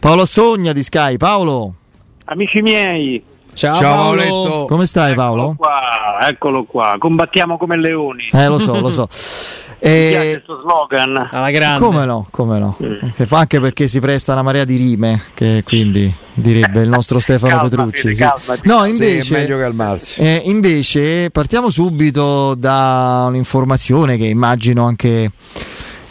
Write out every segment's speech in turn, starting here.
Paolo Sogna di Sky. Paolo. Amici miei. Ciao, Ciao Paolo. Come stai Paolo? Eccolo qua, eccolo qua, combattiamo come leoni. Eh lo so, lo so. E... questo slogan alla grande. Come no, come no. Mm. Anche perché si presta una marea di rime, che quindi direbbe il nostro Stefano calma, Petrucci. Sì. No, invece, sì, meglio calmarsi. Eh, invece partiamo subito da un'informazione che immagino anche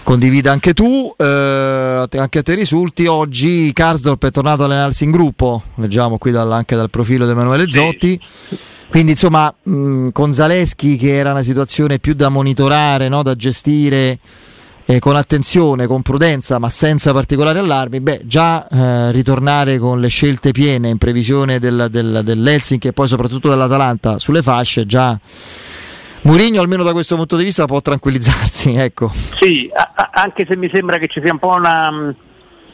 condivida anche tu, eh, anche a te risulti. Oggi Karsdorp è tornato a allenarsi in gruppo, leggiamo qui dal, anche dal profilo di Emanuele Zotti. Quindi insomma mh, con Zaleschi che era una situazione più da monitorare, no? da gestire eh, con attenzione, con prudenza, ma senza particolari allarmi, beh, già eh, ritornare con le scelte piene in previsione del, del, dell'Helsinki e poi soprattutto dell'Atalanta sulle fasce, già Mourinho almeno da questo punto di vista può tranquillizzarsi. Ecco. Sì, a- anche se mi sembra che ci sia un po' una...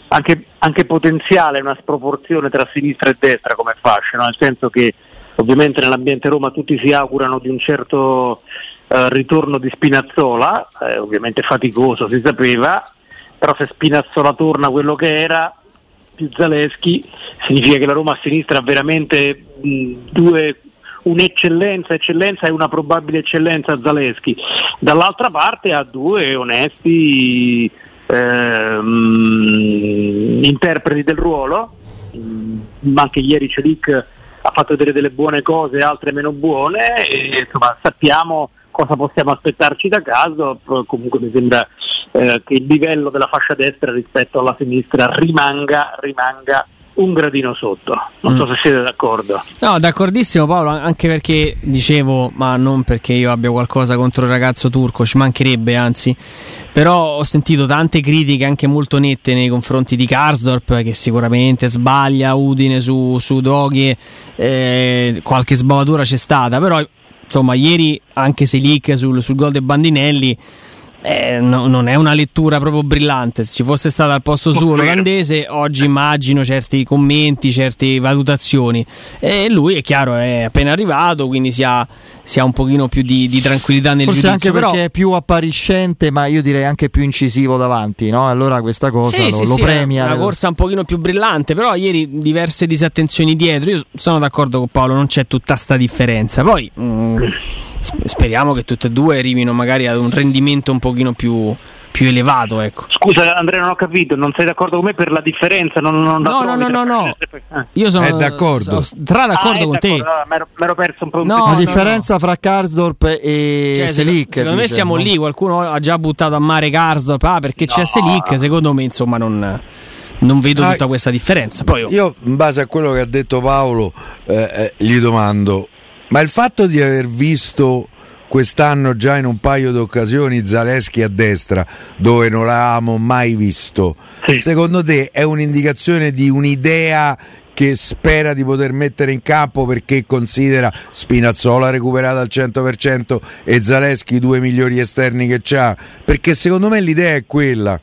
Anche, anche, potenziale una sproporzione tra sinistra e destra come fascia, no? nel senso che ovviamente nell'ambiente Roma tutti si augurano di un certo eh, ritorno di Spinazzola, eh, ovviamente faticoso si sapeva, però se Spinazzola torna quello che era, più Zaleschi, significa che la Roma a sinistra ha veramente mh, due un'eccellenza, eccellenza e una probabile eccellenza Zaleschi. Dall'altra parte ha due onesti ehm, interpreti del ruolo, ma anche ieri Celic ha fatto vedere delle buone cose, altre meno buone, e insomma sappiamo cosa possiamo aspettarci da caso, comunque mi sembra eh, che il livello della fascia destra rispetto alla sinistra rimanga, rimanga un gradino sotto. Non mm. so se siete d'accordo. No, d'accordissimo Paolo, anche perché dicevo, ma non perché io abbia qualcosa contro il ragazzo turco, ci mancherebbe anzi. Però ho sentito tante critiche anche molto nette nei confronti di Karsdorp che sicuramente sbaglia Udine su, su Doghi, eh, qualche sbavatura c'è stata, però insomma ieri anche se leak sul, sul gol dei Bandinelli eh, no, non è una lettura proprio brillante. Se ci fosse stato al posto suo l'olandese, oggi immagino certi commenti, certe valutazioni. E lui è chiaro, è appena arrivato, quindi si ha, si ha un pochino più di, di tranquillità nel Forse giudizio. anche perché è più appariscente, ma io direi anche più incisivo davanti, no? Allora questa cosa sì, lo, sì, lo sì, premia. È una corsa un pochino più brillante, però ieri diverse disattenzioni dietro. Io sono d'accordo con Paolo, non c'è tutta sta differenza. Poi... Mm, speriamo che tutte e due arrivino magari ad un rendimento un pochino più, più elevato. Ecco. Scusa Andrea, non ho capito, non sei d'accordo con me per la differenza? Non, non no, no, no, no, no, Io sono è d'accordo. Sono tra d'accordo ah, con d'accordo. te. Ah, mi ero perso un po'. No, la differenza no. fra Karsdorp e cioè, Selic. Secondo me siamo lì, qualcuno ha già buttato a mare Karsdorp ah, perché c'è Selic, secondo me insomma non non vedo ah, tutta questa differenza. Poi, io... io, in base a quello che ha detto Paolo, eh, eh, gli domando: ma il fatto di aver visto quest'anno già in un paio di occasioni Zaleschi a destra, dove non l'avevamo mai visto, sì. secondo te è un'indicazione di un'idea che spera di poter mettere in campo perché considera Spinazzola recuperato al 100% e Zaleschi i due migliori esterni che c'ha? Perché secondo me l'idea è quella.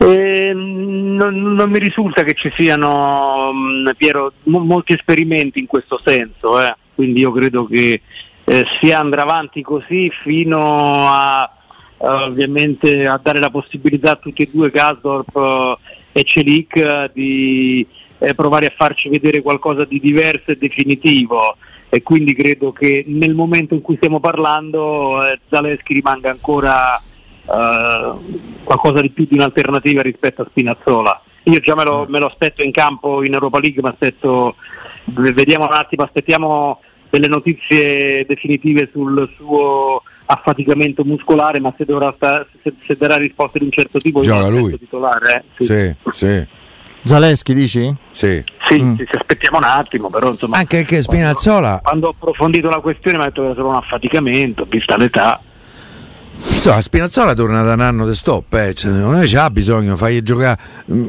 Eh, non, non, mi risulta che ci siano, mm, Piero, mo- molti esperimenti in questo senso, eh. quindi io credo che eh, si andrà avanti così fino a ovviamente a dare la possibilità a tutti e due Gasdorp eh, e Celic di eh, provare a farci vedere qualcosa di diverso e definitivo e quindi credo che nel momento in cui stiamo parlando eh, Zaleschi rimanga ancora qualcosa di più di un'alternativa rispetto a Spinazzola. Io già me lo, me lo aspetto in campo in Europa League, ma aspetto, vediamo un attimo, aspettiamo delle notizie definitive sul suo affaticamento muscolare, ma se, sta, se, se darà risposte di un certo tipo, gioca lui. Titolare, eh? sì. sì, sì. Zaleschi dici? Sì. Sì, mm. sì, aspettiamo un attimo, però insomma. Anche che Spinazzola. Quando, quando ho approfondito la questione mi ha detto che era solo un affaticamento, vista l'età. Insomma, Spinazzola torna da un anno di stop, eh. cioè, non è c'ha bisogno, fai giocare.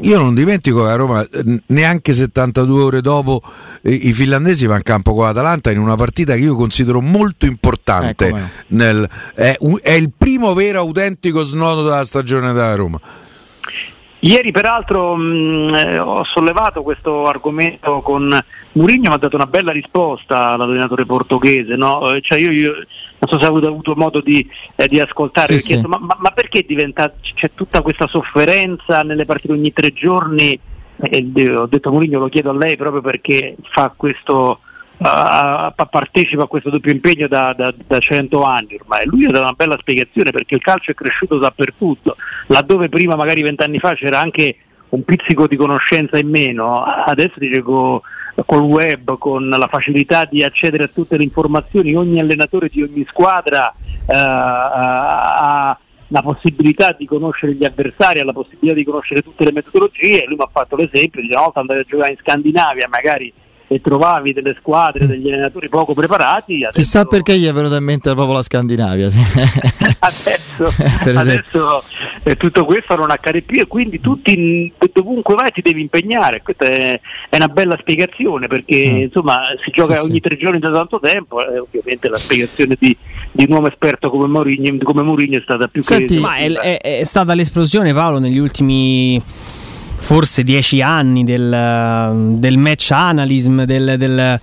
Io non dimentico che a Roma neanche 72 ore dopo i finlandesi vanno in campo con l'Atalanta in una partita che io considero molto importante. Eh, nel, è, è, il primo vero autentico snodo della stagione da Roma. Ieri peraltro mh, eh, ho sollevato questo argomento con Mourinho, mi ha dato una bella risposta l'allenatore portoghese, no? Eh, cioè io, io, non so se avete avuto modo di, eh, di ascoltare, sì, chiesto, ma, ma, ma, perché diventa, c'è tutta questa sofferenza nelle partite ogni tre giorni? Eh, ho detto Mourinho lo chiedo a lei proprio perché fa questo uh, partecipa a questo doppio impegno da, da, da 100 anni ormai. Lui ha dato una bella spiegazione perché il calcio è cresciuto dappertutto, laddove prima magari vent'anni fa c'era anche un pizzico di conoscenza in meno, adesso dice con col web, con la facilità di accedere a tutte le informazioni, ogni allenatore di ogni squadra uh, ha la possibilità di conoscere gli avversari, ha la possibilità di conoscere tutte le metodologie, lui mi ha fatto l'esempio, di una volta andare a giocare in Scandinavia, magari e trovavi delle squadre, degli allenatori poco preparati. Adesso... Chissà perché gli è venuto in mente proprio la Scandinavia. adesso, adesso eh, tutto questo non accade più e quindi tutti, dovunque vai ti devi impegnare. Questa è, è una bella spiegazione perché mm. insomma si gioca sì, ogni sì. tre giorni da tanto tempo e ovviamente la spiegazione di, di un uomo esperto come Mourinho, come Mourinho è stata più Senti, che... Ma è, è, è stata l'esplosione Paolo negli ultimi forse dieci anni del, del match analysm, del, del,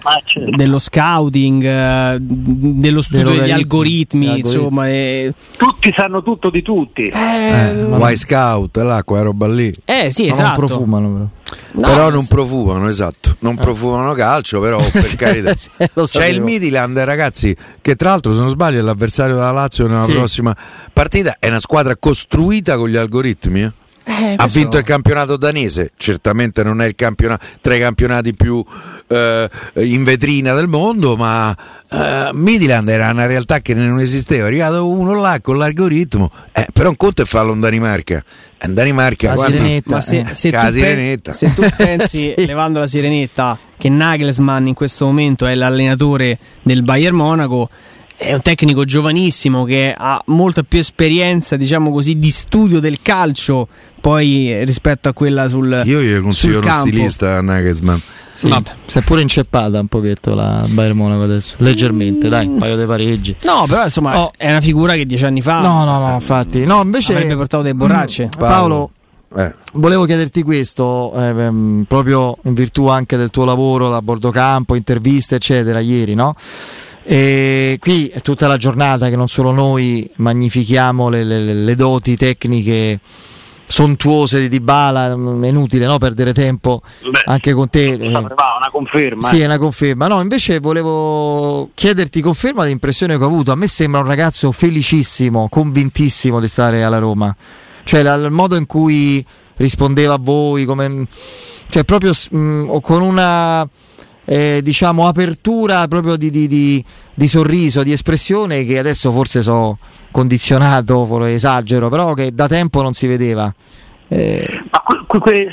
dello scouting, eh, dello studio degli algoritmi, algoritmi. insomma. E... Tutti sanno tutto di tutti. Eh, eh, Scout, là, quella roba lì. Eh sì, esatto. Non profumano però. No, però non profumano, esatto, non eh. profumano calcio, però per carità. C'è il Midland, ragazzi, che tra l'altro se non sbaglio è l'avversario della Lazio nella sì. prossima partita, è una squadra costruita con gli algoritmi. Eh? Eh, ha vinto il campionato danese, certamente non è il campionato, tra i campionati più eh, in vetrina del mondo, ma eh, Midland era una realtà che non esisteva. È arrivato uno là con l'algoritmo, eh, però un conto è farlo in Danimarca. In Danimarca, la sirenetta. Ma se, se, tu sirenetta. Pe- se, tu pensi, sì. levando la sirenetta, che Nagelsmann in questo momento è l'allenatore del Bayern Monaco è un tecnico giovanissimo che ha molta più esperienza, diciamo così, di studio del calcio poi rispetto a quella sul Io gli consiglio uno stilista a Nagelsmann. Sì, si è pure inceppata un pochetto la Bayern Monaco adesso, leggermente, dai, un paio di pareggi. No, però insomma oh. è una figura che dieci anni fa No, no, no, infatti. No, invece avrebbe portato dei borracce. Mm, Paolo, eh. Volevo chiederti questo, eh, ehm, proprio in virtù anche del tuo lavoro da bordo campo, interviste, eccetera, ieri, no? E qui è tutta la giornata che non solo noi magnifichiamo le, le, le doti tecniche sontuose di Dybala, mm, è inutile no? perdere tempo Beh, anche con te. Una conferma. Sì, eh. è una conferma. No, invece volevo chiederti conferma dell'impressione che ho avuto. A me sembra un ragazzo felicissimo, convintissimo di stare alla Roma. Cioè la, il modo in cui rispondeva a voi, come, cioè proprio mh, con una eh, diciamo, apertura proprio di, di, di, di, sorriso, di espressione che adesso forse so condizionato, esagero, però che da tempo non si vedeva. Eh... Que- que-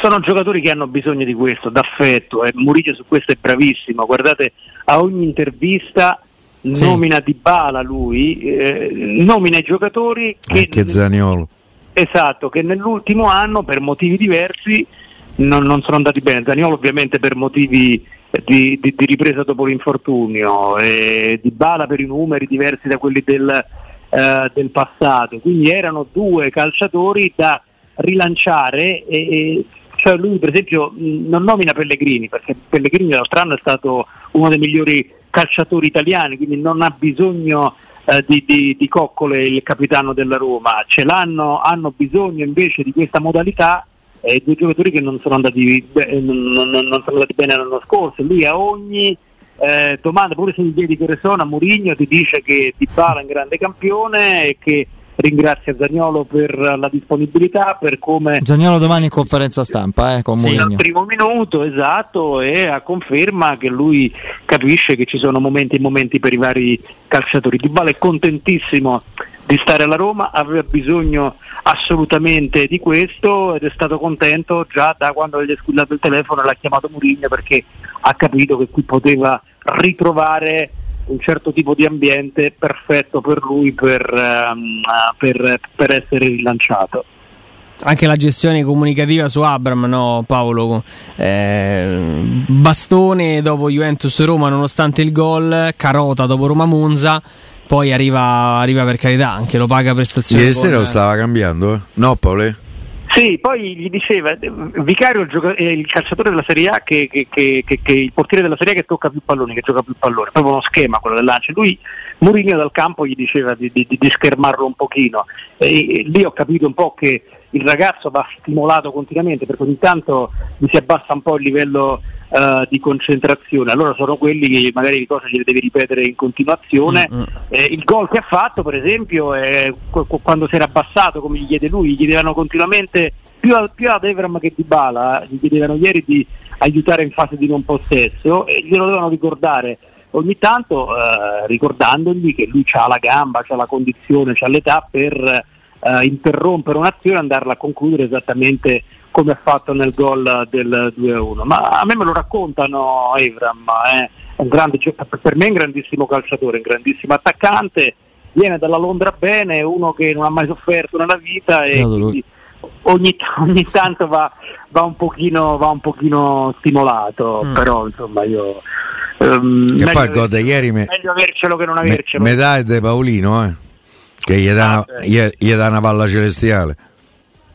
sono giocatori che hanno bisogno di questo, d'affetto, e eh. Murillo su questo è bravissimo. Guardate, a ogni intervista sì. nomina Di Bala lui, eh, nomina i giocatori che... Anche Zaniolo. Esatto, che nell'ultimo anno per motivi diversi non, non sono andati bene. Zaniolo ovviamente per motivi di, di, di ripresa dopo l'infortunio, e di Bala per i numeri diversi da quelli del, eh, del passato, quindi erano due calciatori da rilanciare e, e cioè lui per esempio non nomina Pellegrini perché Pellegrini l'altro anno è stato uno dei migliori calciatori italiani, quindi non ha bisogno eh, di, di, di, Coccole il capitano della Roma, ce l'hanno, hanno bisogno invece di questa modalità eh, due giocatori che non sono andati, eh, non, non, sono andati bene l'anno scorso. Lui a ogni eh, domanda, pure se gli chiedi che Persona, Murigno ti dice che Di Bala è un grande campione e che ringrazia Zagnolo per la disponibilità, per come... Zagnolo domani in conferenza stampa eh, con sì, Al primo minuto, esatto, e a conferma che lui capisce che ci sono momenti e momenti per i vari calciatori. Di Bala è contentissimo di stare alla Roma, aveva bisogno assolutamente di questo ed è stato contento già da quando gli è squillato il telefono e l'ha chiamato Murigno perché ha capito che qui poteva ritrovare un certo tipo di ambiente perfetto per lui per, um, per, per essere rilanciato anche la gestione comunicativa su Abram, no Paolo? Eh, bastone dopo Juventus Roma nonostante il gol, Carota dopo Roma Monza poi arriva, arriva per carità, anche lo paga prestazioni. Ieri sera lo stava cambiando? Eh? No, Paolo? Sì, poi gli diceva, Vicario è il calciatore della Serie A che, che, che, che, il portiere della Serie A che tocca più palloni, che gioca più palloni, proprio uno schema quello del lancio. Lui, Mourinho dal campo gli diceva di, di, di schermarlo un pochino e, e lì ho capito un po' che il ragazzo va stimolato continuamente perché ogni tanto gli si abbassa un po' il livello uh, di concentrazione. Allora sono quelli che magari le cose gliele devi ripetere in continuazione. Mm-hmm. Eh, il gol che ha fatto, per esempio, è quando si era abbassato, come gli chiede lui, gli chiedevano continuamente più, a, più ad Evram che di Bala, gli chiedevano ieri di aiutare in fase di non possesso e glielo dovevano ricordare ogni tanto eh, ricordandogli che lui ha la gamba, ha la condizione, ha l'età per eh, interrompere un'azione e andarla a concludere esattamente come ha fatto nel gol del 2-1. Ma a me me lo raccontano Evram, eh. grande, per me è un grandissimo calciatore, un grandissimo attaccante, viene dalla Londra bene, uno che non ha mai sofferto nella vita e ogni, ogni, tanto va, va, un pochino, va, un pochino, stimolato, mm. però insomma io... Um, che poi gol ieri me, meglio avercelo che non avercelo. Me, metà è De Paolino, eh, che gli dà, ah, una, gli, gli dà una palla celestiale.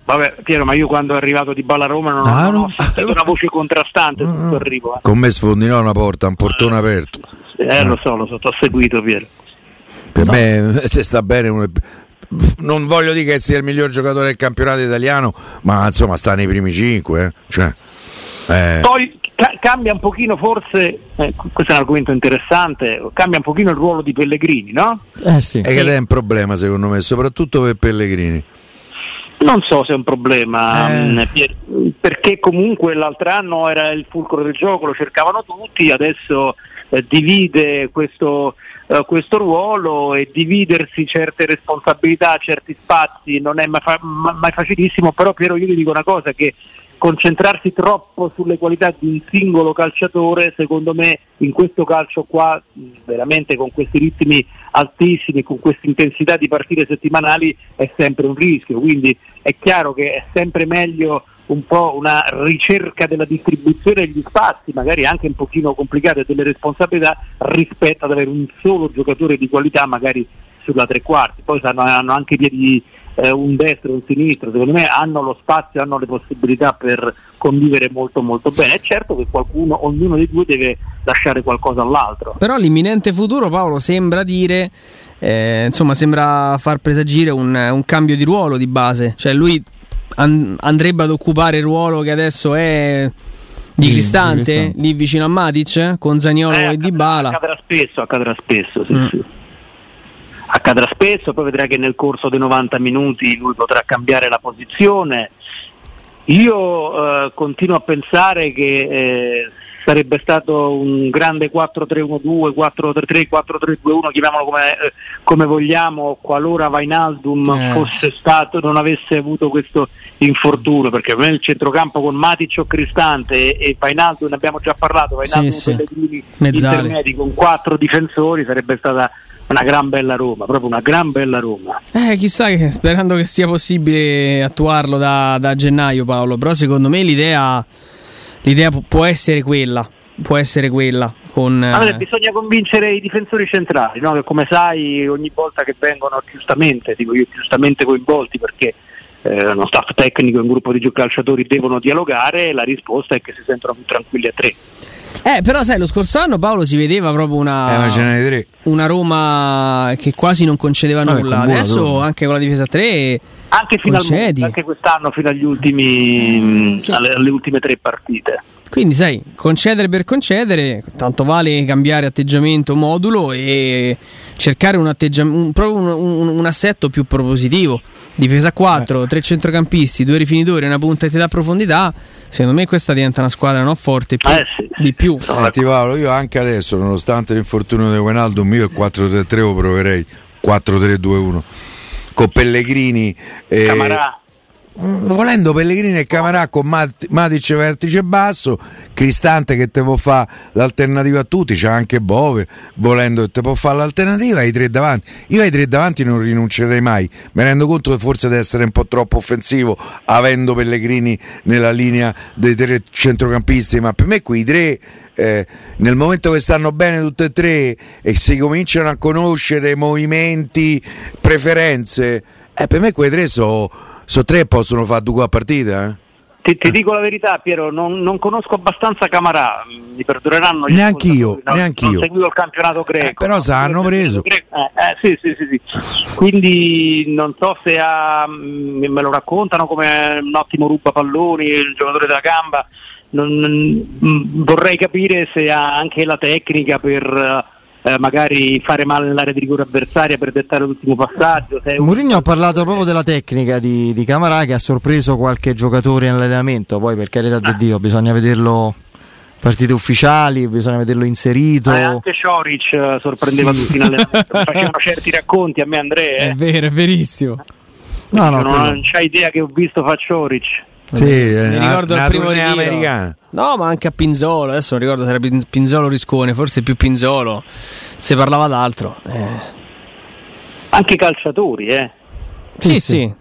Vabbè, Piero, ma io quando è arrivato di Balla Roma non, no, ho, sentito una voce contrastante no, tutto arrivo. Eh. Con me sfondinò una porta, un portone eh, aperto. Eh, lo so, lo so, ti ho seguito, Piero. Per no. me, se sta bene, non voglio dire che sia il miglior giocatore del campionato italiano, ma insomma sta nei primi cinque. Eh. Cioè, eh. Poi ca- cambia un pochino, forse, eh, questo è un argomento interessante, cambia un pochino il ruolo di Pellegrini, no? Eh sì. E sì. che è un problema secondo me, soprattutto per Pellegrini. Non so se è un problema, eh. Mm, perché comunque l'altro anno era il fulcro del gioco, lo cercavano tutti, adesso eh, divide questo, eh, questo, ruolo e dividersi certe responsabilità, certi spazi non è mai, fa- mai facilissimo, però Piero io ti dico una cosa che concentrarsi troppo sulle qualità di un singolo calciatore, secondo me in questo calcio qua, veramente con questi ritmi altissimi, con questa intensità di partite settimanali, è sempre un rischio. Quindi è chiaro che è sempre meglio un po' una ricerca della distribuzione degli spazi, magari anche un pochino complicate delle responsabilità, rispetto ad avere un solo giocatore di qualità, magari sulla tre quarti. Poi hanno, hanno anche piedi eh, un destro e un sinistro, secondo me hanno lo spazio, hanno le possibilità per convivere molto molto bene. È certo che qualcuno, ognuno dei due deve lasciare qualcosa all'altro. Però l'imminente futuro Paolo sembra dire, eh, insomma sembra far presagire un, un, cambio di ruolo di base, cioè lui an- andrebbe ad occupare il ruolo che adesso è di Cristante, di Cristante. lì vicino a Matic con Zagnolo eh, e Dybala. Accadrà spesso, accadrà spesso, sì, mm. sì accadrà spesso, poi vedrà che nel corso dei 90 minuti lui potrà cambiare la posizione. Io eh, continuo a pensare che eh, sarebbe stato un grande 4-3-1-2, 4-3-3, 4-3-2-1, chiamiamolo come, eh, come, vogliamo, qualora Vainaldum eh. fosse stato, non avesse avuto questo infortunio, perché il centrocampo con Matic o Cristante e, e Vainaldum, ne abbiamo già parlato, Vainaldum sì, sì. intermedi con quattro difensori sarebbe stata una gran bella Roma, proprio una gran bella Roma. Eh, chissà che sperando che sia possibile attuarlo da, da gennaio Paolo, però secondo me l'idea, l'idea può essere quella, può essere quella. Con, allora, bisogna convincere i difensori centrali, no? che come sai ogni volta che vengono giustamente, dico io, giustamente coinvolti perché eh, uno staff tecnico e un gruppo di calciatori devono dialogare, la risposta è che si sentono più tranquilli a tre. Eh, però sai, lo scorso anno Paolo si vedeva proprio una, eh, una Roma che quasi non concedeva Vabbè, nulla. Adesso anche con la difesa 3 anche, finalmente, anche quest'anno fino agli ultimi, mm, sì. alle, alle ultime tre partite. Quindi sai, concedere per concedere, tanto vale cambiare atteggiamento, modulo e cercare un, un, un, un assetto più propositivo. Difesa 4, eh. tre centrocampisti, due rifinitori, una punta di profondità secondo me questa diventa una squadra non forte più, eh sì. di più. Senti Paolo, io anche adesso, nonostante l'infortunio di Guenaldo, mio il 4-3-3 lo proverei 4-3-2-1 con Pellegrini eh, Camarà volendo Pellegrini e Camarà con Matic vertice basso Cristante che te può fare l'alternativa a tutti c'è anche Bove volendo che te può fare l'alternativa ai tre davanti. Io ai tre davanti non rinuncerei mai mi rendo conto che forse deve essere un po' troppo offensivo avendo Pellegrini nella linea dei tre centrocampisti ma per me quei tre eh, nel momento che stanno bene tutte e tre e si cominciano a conoscere movimenti preferenze eh, per me quei tre sono sono tre possono fare due a partita, eh? Ti, ti, dico la verità, Piero, non, non conosco abbastanza Camarà, mi perdoneranno. Neanche io, neanche io. Ho seguito il campionato greco. Eh, però se hanno preso. Eh, eh, sì, sì, sì, sì, Quindi non so se ha, mm, me lo raccontano come un ottimo ruba palloni, il giocatore della gamba. Non, mm, vorrei capire se ha anche la tecnica per eh, magari fare male nell'area di rigore avversaria per dettare l'ultimo passaggio. Mourinho ha parlato proprio della tecnica di, di Camarà che ha sorpreso qualche giocatore nell'allenamento, poi per carità ah. di Dio bisogna vederlo partite ufficiali, bisogna vederlo inserito. Eh, anche Cioric eh, sorprendeva sì. tutti in allenamento, facevano certi racconti a me Andrea. Eh. È vero, è verissimo. No, no, non, non c'hai idea che ho visto fa. Sì, mi ricordo il primo americano. No, ma anche a Pinzolo, adesso non ricordo se era Pinzolo Riscone, forse più Pinzolo, si parlava d'altro. Eh. Anche i calciatori, eh. Sì, sì. sì.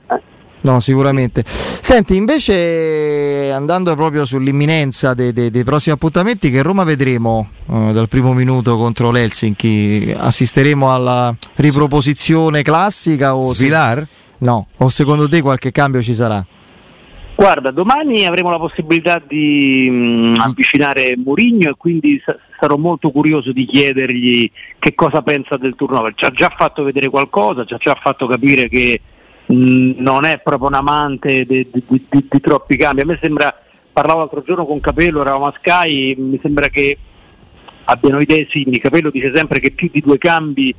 No, sicuramente. Senti, invece andando proprio sull'imminenza dei, dei, dei prossimi appuntamenti, che Roma vedremo uh, dal primo minuto contro l'Helsinki? Assisteremo alla riproposizione classica o... Svilar? Se... No, o secondo te qualche cambio ci sarà? Guarda, domani avremo la possibilità di mh, mm, avvicinare Mourinho e quindi sa- sarò molto curioso di chiedergli che cosa pensa del turnover. Ci ha già fatto vedere qualcosa, ci ha già fatto capire che mh, mm, non è proprio un amante di, di, di, di, troppi cambi. A me sembra, parlavo l'altro giorno con Capello, eravamo a Sky, mi sembra che abbiano idee simili. Capello dice sempre che più di due cambi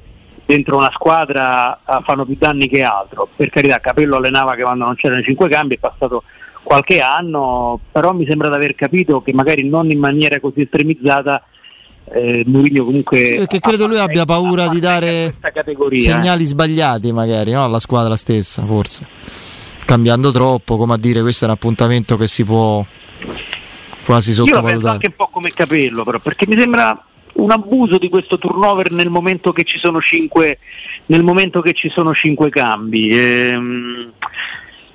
dentro una squadra uh, fanno più danni che altro. Per carità, Capello allenava che quando non c'erano cinque cambi, è passato qualche anno, però mi sembra di aver capito che magari non in maniera così estremizzata eh, Mourinho comunque sì, perché credo lui abbia paura di dare segnali sbagliati magari no? alla squadra stessa forse. Cambiando troppo come a dire questo è un appuntamento che si può quasi sottovalutare io penso anche un po' come capello però perché mi sembra un abuso di questo turnover nel momento che ci sono cinque, nel momento che ci sono cinque cambi. Ehm,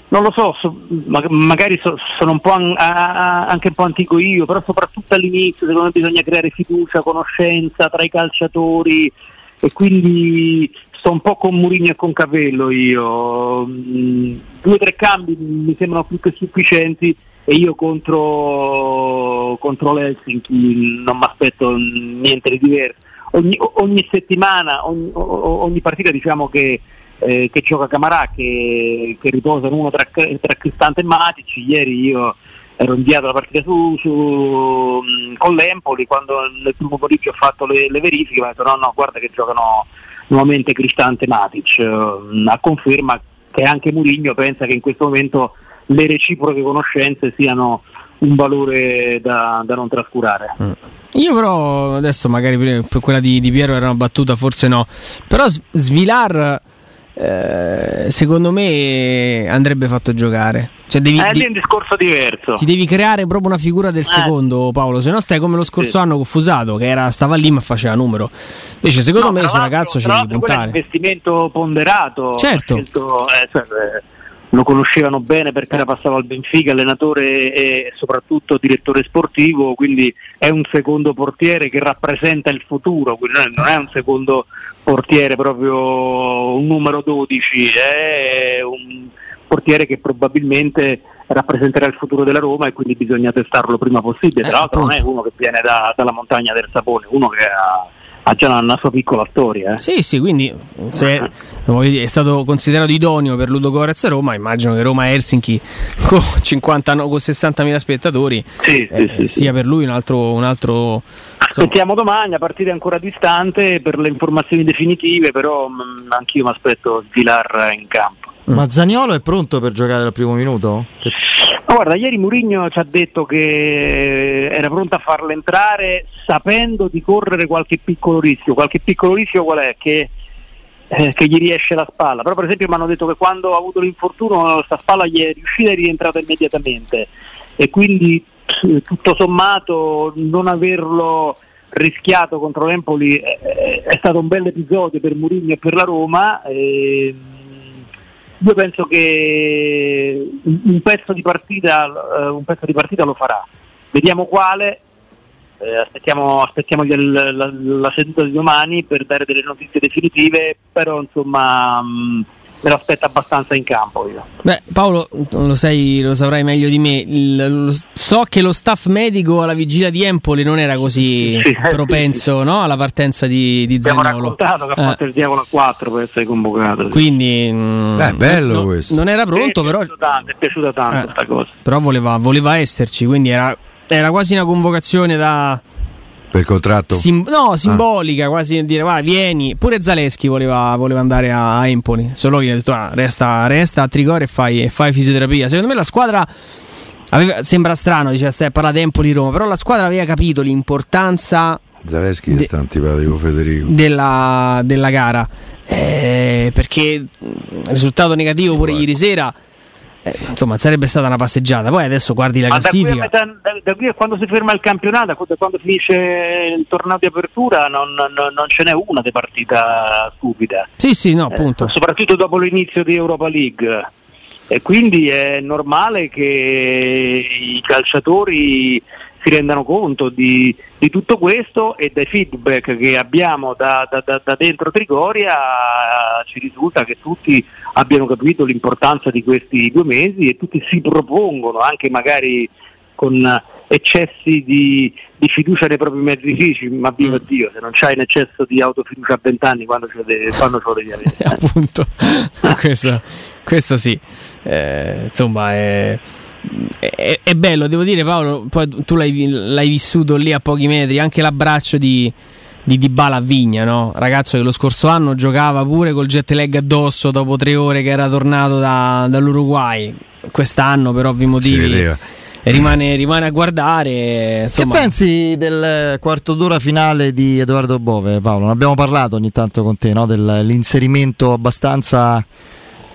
non lo so, so ma, magari so, sono un po' an, a, anche un po' antico io, però soprattutto all'inizio secondo me bisogna creare fiducia, conoscenza tra i calciatori e quindi sto un po' con Murigno e con Capello io. Mm, due o tre cambi mi sembrano più che sufficienti e io contro, contro l'Helsinki non mi aspetto niente di diverso. Ogni, ogni settimana, ogni, ogni partita diciamo che eh, che gioca Camarà che, che riposano uno tra, tra Cristante e Matic ieri io ero inviato la partita su, su, con l'Empoli quando nel primo pomeriggio ho fatto le, le verifiche ho detto no no guarda che giocano nuovamente Cristante e Matic a conferma che anche Murigno pensa che in questo momento le reciproche conoscenze siano un valore da, da non trascurare. Mm. Io però adesso magari quella di, di Piero era una battuta, forse no. Però Svilar eh, secondo me andrebbe fatto giocare. Cioè devi, eh, è un discorso diverso. Ti devi creare proprio una figura del eh. secondo, Paolo. Se no, stai come lo scorso sì. anno con Fusato, che era, stava lì ma faceva numero. Invece, secondo no, me, questo ragazzo ci devi puntare. È un investimento ponderato. Certo. Scelto, eh, cioè, eh, lo conoscevano bene perché era passato al Benfica, allenatore e soprattutto direttore sportivo, quindi è un secondo portiere che rappresenta il futuro, quindi non è un secondo portiere proprio un numero 12, è un portiere che probabilmente rappresenterà il futuro della Roma e quindi bisogna testarlo prima possibile. Tra eh, l'altro non è uno che viene da, dalla montagna del Sapone, uno che ha ha già una sua piccola storia. Eh. Sì, sì, quindi se è stato considerato idoneo per Ludo Gorez a Roma, immagino che Roma Helsinki con, 50, con 60.000 spettatori sì, eh, sì, sia per lui un altro... Un altro Aspettiamo domani, la partita è ancora distante per le informazioni definitive, però mh, mm, anch'io mi aspetto Vilar in campo. Ma Zaniolo è pronto per giocare al primo minuto? Ma guarda, ieri Mourinho ci ha detto che era pronto a farlo entrare sapendo di correre qualche piccolo rischio. Qualche piccolo rischio qual è? Che, eh, che gli riesce la spalla. Però per esempio mi hanno detto che quando ha avuto l'infortunio questa spalla gli è riuscita e è rientrata immediatamente. E quindi tutto sommato non averlo rischiato contro l'Empoli è, è stato un bel episodio per Mourinho e per la Roma. E, io penso che un pezzo di partita, un pezzo di partita lo farà. Vediamo quale, eh, aspettiamo, aspettiamo la, la, la, seduta di domani per dare delle notizie definitive, però insomma mh, me lo aspetto abbastanza in campo io. Beh, Paolo, lo, sai, lo saprai meglio di me. Il, lo, so che lo staff medico alla vigilia di Empoli non era così sì, eh, propenso sì, sì. No? alla partenza di, di Abbiamo raccontato che ha fatto il diavolo a 4 per essere convocato. Quindi, mh, Beh, bello no, questo. Non era pronto, è però. Tanto, è piaciuta tanto questa eh, cosa. Però voleva, voleva esserci, quindi era, era quasi una convocazione da per contratto? Sim- no, ah. simbolica, ah. quasi dire va, vieni. Pure Zaleschi voleva, voleva andare a, a, Empoli, solo che ha detto ah, resta, resta, a Trigore e fai, e fai, fisioterapia. Secondo me la squadra aveva, sembra strano, dice stai parla di Empoli-Roma, però la squadra aveva capito l'importanza Zaleschi de- sta antipatico Federico della, della gara. Eh, perché il risultato negativo pure ieri sera eh, insomma sarebbe stata una passeggiata. Poi adesso guardi la Ma classifica. Da qui, a, da, da qui, a, quando si ferma il campionato, da quando finisce il torneo di apertura, non, non, non ce n'è una di partita stupida. Sì, sì, no, appunto. Eh, soprattutto dopo l'inizio di Europa League. E quindi è normale che i calciatori si rendano conto di, di, tutto questo e dai feedback che abbiamo da, da, da, dentro Trigoria ci risulta che tutti abbiano capito l'importanza di questi due mesi e tutti si propongono anche magari con eccessi di, di fiducia nei propri mezzi fisici, ma viva mm. Dio, se non c'hai un eccesso di autofiducia a 20 anni quando ce lo devi, avere? Appunto, questo, questo, sì, eh, insomma è è, è, bello, devo dire Paolo, poi tu l'hai, l'hai, vissuto lì a pochi metri, anche l'abbraccio di, di Dybala a Vigna, no? ragazzo che lo scorso anno giocava pure col jet lag addosso dopo tre ore che era tornato da, dall'Uruguay, quest'anno per ovvi motivi rimane, rimane, a guardare. Insomma. Che pensi del quarto d'ora finale di Edoardo Bove, Paolo? Ne abbiamo parlato ogni tanto con te, no? dell'inserimento abbastanza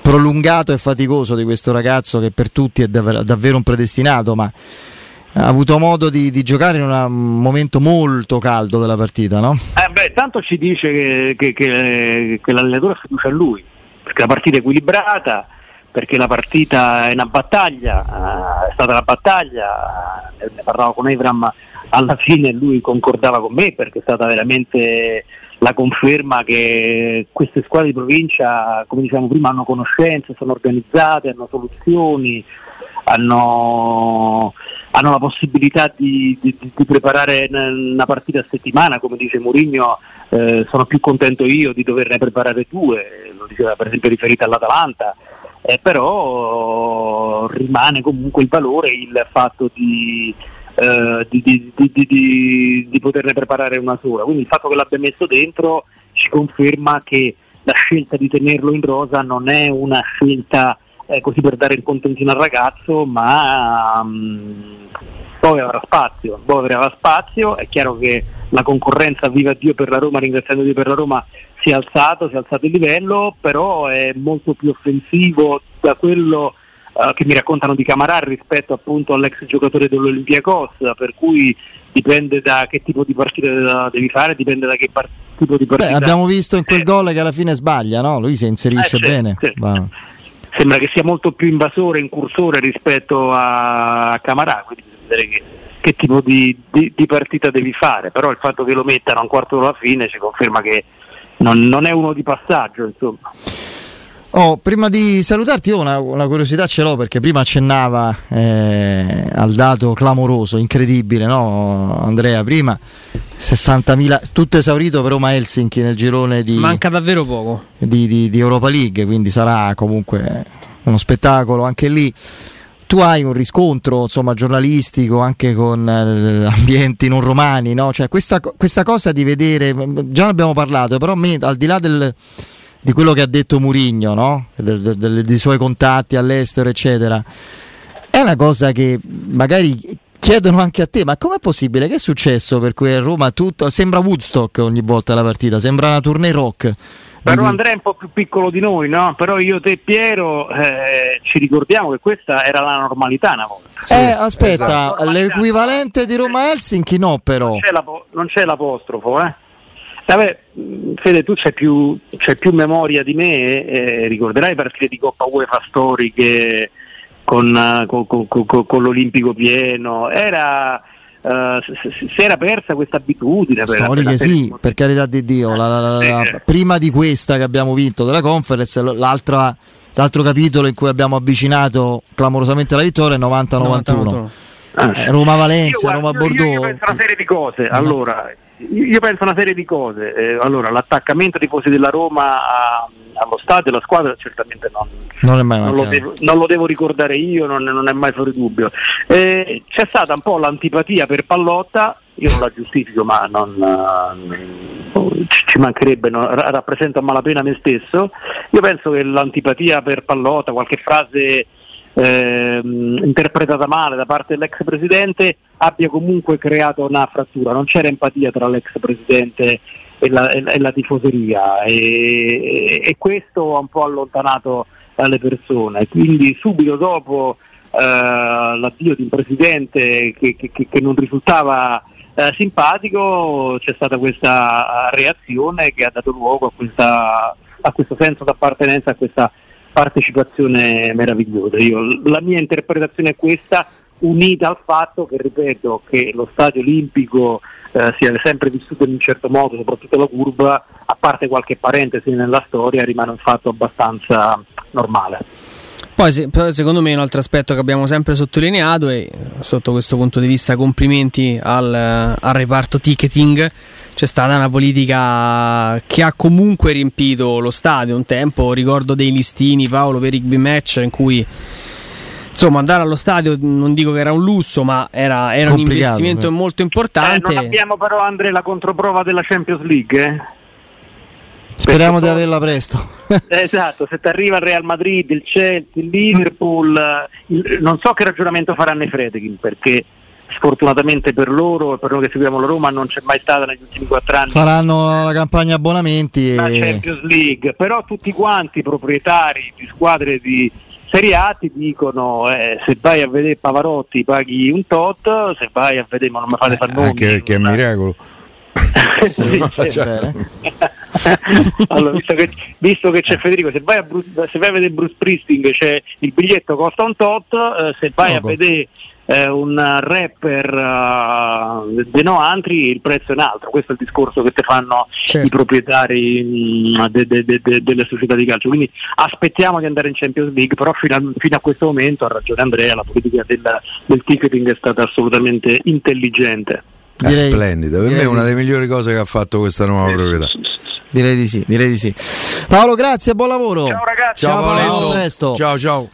prolungato e faticoso di questo ragazzo che per tutti è dav- davvero un predestinato, ma ha avuto modo di, di giocare in un momento molto caldo della partita, no? Eh beh, tanto ci dice che, che, che, che l'allenatore ha fiducia a lui, perché la partita è equilibrata, perché la partita è una battaglia, eh, è stata una battaglia, ne parlavo con Evram alla fine lui concordava con me perché è stata veramente la conferma che queste squadre di provincia, come dicevamo prima, hanno conoscenze, sono organizzate, hanno soluzioni, hanno, hanno la possibilità di, di, di, preparare una partita a settimana, come dice Mourinho, eh, sono più contento io di doverne preparare due, lo diceva per esempio riferito all'Atalanta, eh, però rimane comunque il valore il fatto di eh, di, di, di, di, poterne preparare una sola. Quindi il fatto che l'abbia messo dentro ci conferma che la scelta di tenerlo in rosa non è una scelta eh, così per dare il contentino al ragazzo, ma um, poi avrà spazio, poi avrà spazio, è chiaro che la concorrenza viva Dio per la Roma, ringraziando Dio per la Roma, si è alzato, si è alzato il livello, però è molto più offensivo da quello uh, che mi raccontano di Camarà rispetto appunto all'ex giocatore dell'Olympiacos, per cui dipende da che tipo di partita devi fare, dipende da che par- tipo di partita. Beh, abbiamo visto in quel eh. gol che alla fine sbaglia, no? Lui si inserisce eh, bene. Sì. Sembra che sia molto più invasore, incursore rispetto a Camarà, quindi vedere che, che tipo di, di, di, partita devi fare, però il fatto che lo mettano a un quarto d'ora fine ci conferma che non, non è uno di passaggio, insomma. Oh, prima di salutarti, io una, una, curiosità ce l'ho perché prima accennava eh, al dato clamoroso, incredibile, no? Andrea? Prima 60.000, tutto esaurito per Roma Helsinki nel girone di. Manca davvero poco. Di, di, di Europa League, quindi sarà comunque uno spettacolo anche lì tu hai un riscontro insomma, giornalistico anche con eh, ambienti non romani, no? cioè, questa, questa, cosa di vedere, già ne abbiamo parlato, però a me, al di là del, di quello che ha detto Murigno, no? de, de, de, dei suoi contatti all'estero, eccetera. È una cosa che magari chiedono anche a te, ma com'è possibile? Che è successo per cui a Roma tutto sembra Woodstock ogni volta la partita, sembra una tournée rock. Però Andrea è un po' più piccolo di noi, no? Però io te Piero eh, ci ricordiamo che questa era la normalità una volta. Sì, eh, aspetta, esatto. l'equivalente di Roma Helsinki no però. Non c'è, non c'è l'apostrofo, eh? Vabbè, Fede, tu c'hai più, c'hai più memoria di me, eh, ricorderai partite di Coppa UEFA storiche con, con, con, con, l'Olimpico pieno, era Uh, si era persa questa abitudine. Storiche sì, per carità di Dio. La, la, la, eh. prima di questa che abbiamo vinto della conference, l'altro capitolo in cui abbiamo avvicinato clamorosamente la vittoria è 90-91. Ah, eh, Roma-Valencia, Roma-Bordeaux. Io, io penso una serie di cose. Allora, io penso una serie di cose. Eh, allora, l'attaccamento dei tifosi della Roma a, allo stadio, alla squadra, certamente non, non, non, lo, devo, non lo, devo, ricordare io, non, non è mai fuori dubbio. Eh, c'è stata un po' l'antipatia per Pallotta, io non la giustifico, ma non, ci mancherebbe, rappresenta a malapena me stesso. Io penso che l'antipatia per Pallotta, qualche frase eh, interpretata male da parte dell'ex presidente abbia comunque creato una frattura, non c'era empatia tra l'ex presidente e la, e, e la tifoseria. E, e, questo ha un po' allontanato le persone, quindi subito dopo eh, l'addio di un presidente che, che, che non risultava eh, simpatico c'è stata questa reazione che ha dato luogo a, questa, a questo senso d'appartenenza, a questa partecipazione meravigliosa. Io, la mia interpretazione è questa, unita al fatto che, ripeto, che lo stadio olimpico eh, sia sempre vissuto in un certo modo, soprattutto la curva, a parte qualche parentesi nella storia, rimane un fatto abbastanza normale. Poi secondo me un altro aspetto che abbiamo sempre sottolineato e sotto questo punto di vista complimenti al, al reparto ticketing c'è stata una politica che ha comunque riempito lo stadio un tempo, ricordo dei listini Paolo per i rugby match in cui insomma andare allo stadio non dico che era un lusso ma era, era un investimento eh. molto importante. Eh, non abbiamo però Andrea la controprova della Champions League eh? Speriamo di averla presto. esatto, se ti arriva il Real Madrid, il Chelsea, il Liverpool, il, non so che ragionamento faranno i Fredkin perché sfortunatamente per loro e per noi che seguiamo la Roma non c'è mai stata negli ultimi quattro anni. Faranno la campagna abbonamenti. La e... Champions League, però tutti quanti proprietari di squadre di Serie A ti dicono eh, se vai a vedere Pavarotti paghi un tot, se vai a vedere ma non mi fate fare nomi. Anche perché è un miracolo. sì, cioè. allora, visto, che, visto, che, c'è Federico, se vai, a Bruce, se vai a vedere Bruce Priesting il biglietto costa un tot, eh, se vai Poco. a vedere eh, un rapper uh, de no altri il prezzo è un altro, questo è il discorso che ti fanno certo. i proprietari mh, mm, de, de, de, delle società di calcio, quindi aspettiamo di andare in Champions League, però fino a, fino a questo momento ha ragione Andrea, la politica del, del ticketing è stata assolutamente intelligente. Direi, è splendida, per me è una delle migliori cose che ha fatto questa nuova proprietà. Direi di sì, direi di sì. Paolo, grazie, buon lavoro. Ciao ragazzi. Ciao, ciao Paolo, a presto. Ciao ciao.